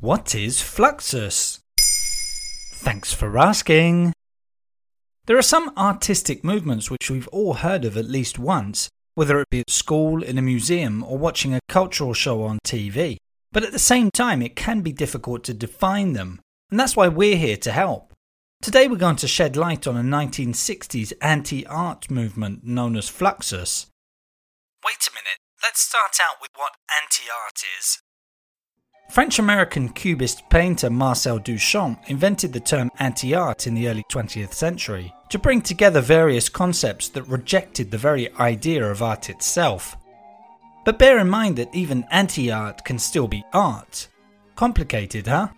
What is Fluxus? Thanks for asking. There are some artistic movements which we've all heard of at least once, whether it be at school, in a museum, or watching a cultural show on TV. But at the same time, it can be difficult to define them, and that's why we're here to help. Today, we're going to shed light on a 1960s anti art movement known as Fluxus. Wait a minute, let's start out with what anti art is. French American Cubist painter Marcel Duchamp invented the term anti art in the early 20th century to bring together various concepts that rejected the very idea of art itself. But bear in mind that even anti art can still be art. Complicated, huh?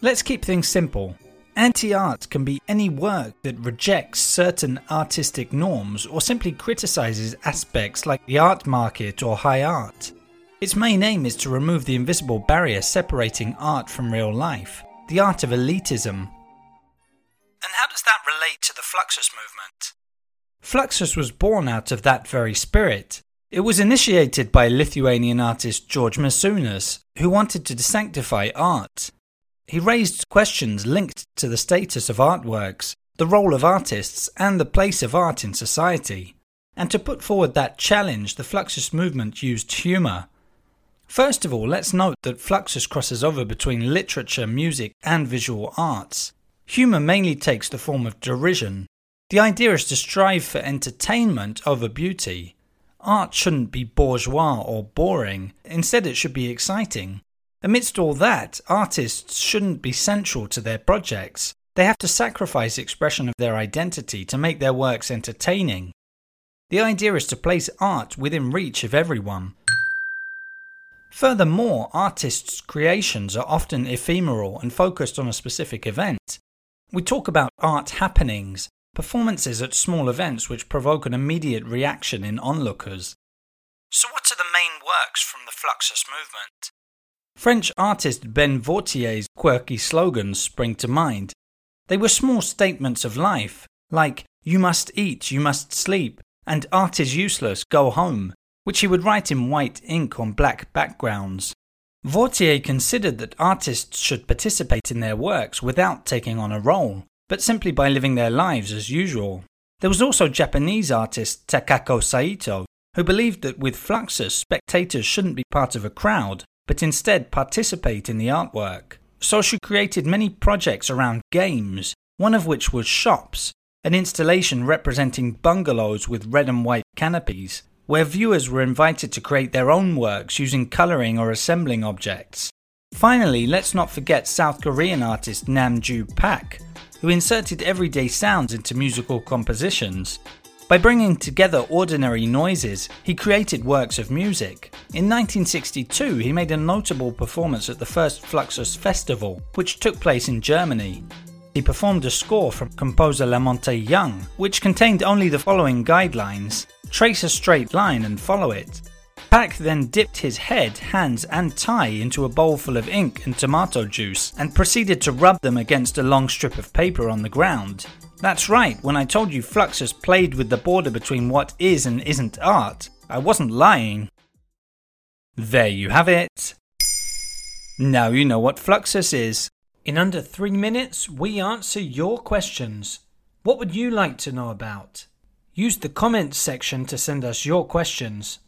Let's keep things simple. Anti art can be any work that rejects certain artistic norms or simply criticizes aspects like the art market or high art. Its main aim is to remove the invisible barrier separating art from real life, the art of elitism. And how does that relate to the Fluxus movement? Fluxus was born out of that very spirit. It was initiated by Lithuanian artist George Maciunas, who wanted to desanctify art. He raised questions linked to the status of artworks, the role of artists, and the place of art in society. And to put forward that challenge, the Fluxus movement used humour, First of all, let's note that Fluxus crosses over between literature, music, and visual arts. Humour mainly takes the form of derision. The idea is to strive for entertainment over beauty. Art shouldn't be bourgeois or boring, instead, it should be exciting. Amidst all that, artists shouldn't be central to their projects. They have to sacrifice expression of their identity to make their works entertaining. The idea is to place art within reach of everyone, Furthermore, artists' creations are often ephemeral and focused on a specific event. We talk about art happenings, performances at small events which provoke an immediate reaction in onlookers. So, what are the main works from the Fluxus movement? French artist Ben Vautier's quirky slogans spring to mind. They were small statements of life, like, You must eat, you must sleep, and art is useless, go home which he would write in white ink on black backgrounds. Vautier considered that artists should participate in their works without taking on a role, but simply by living their lives as usual. There was also Japanese artist Takako Saito, who believed that with Fluxus, spectators shouldn't be part of a crowd, but instead participate in the artwork. So she created many projects around games, one of which was Shops, an installation representing bungalows with red and white canopies, where viewers were invited to create their own works using colouring or assembling objects. Finally, let's not forget South Korean artist Nam June Paik, who inserted everyday sounds into musical compositions. By bringing together ordinary noises, he created works of music. In 1962, he made a notable performance at the first Fluxus Festival, which took place in Germany. He performed a score from composer La Monte Young, which contained only the following guidelines trace a straight line and follow it. Paik then dipped his head, hands, and tie into a bowl full of ink and tomato juice and proceeded to rub them against a long strip of paper on the ground. That's right, when I told you Fluxus played with the border between what is and isn't art, I wasn't lying. There you have it. Now you know what Fluxus is. In under three minutes, we answer your questions. What would you like to know about? Use the comments section to send us your questions.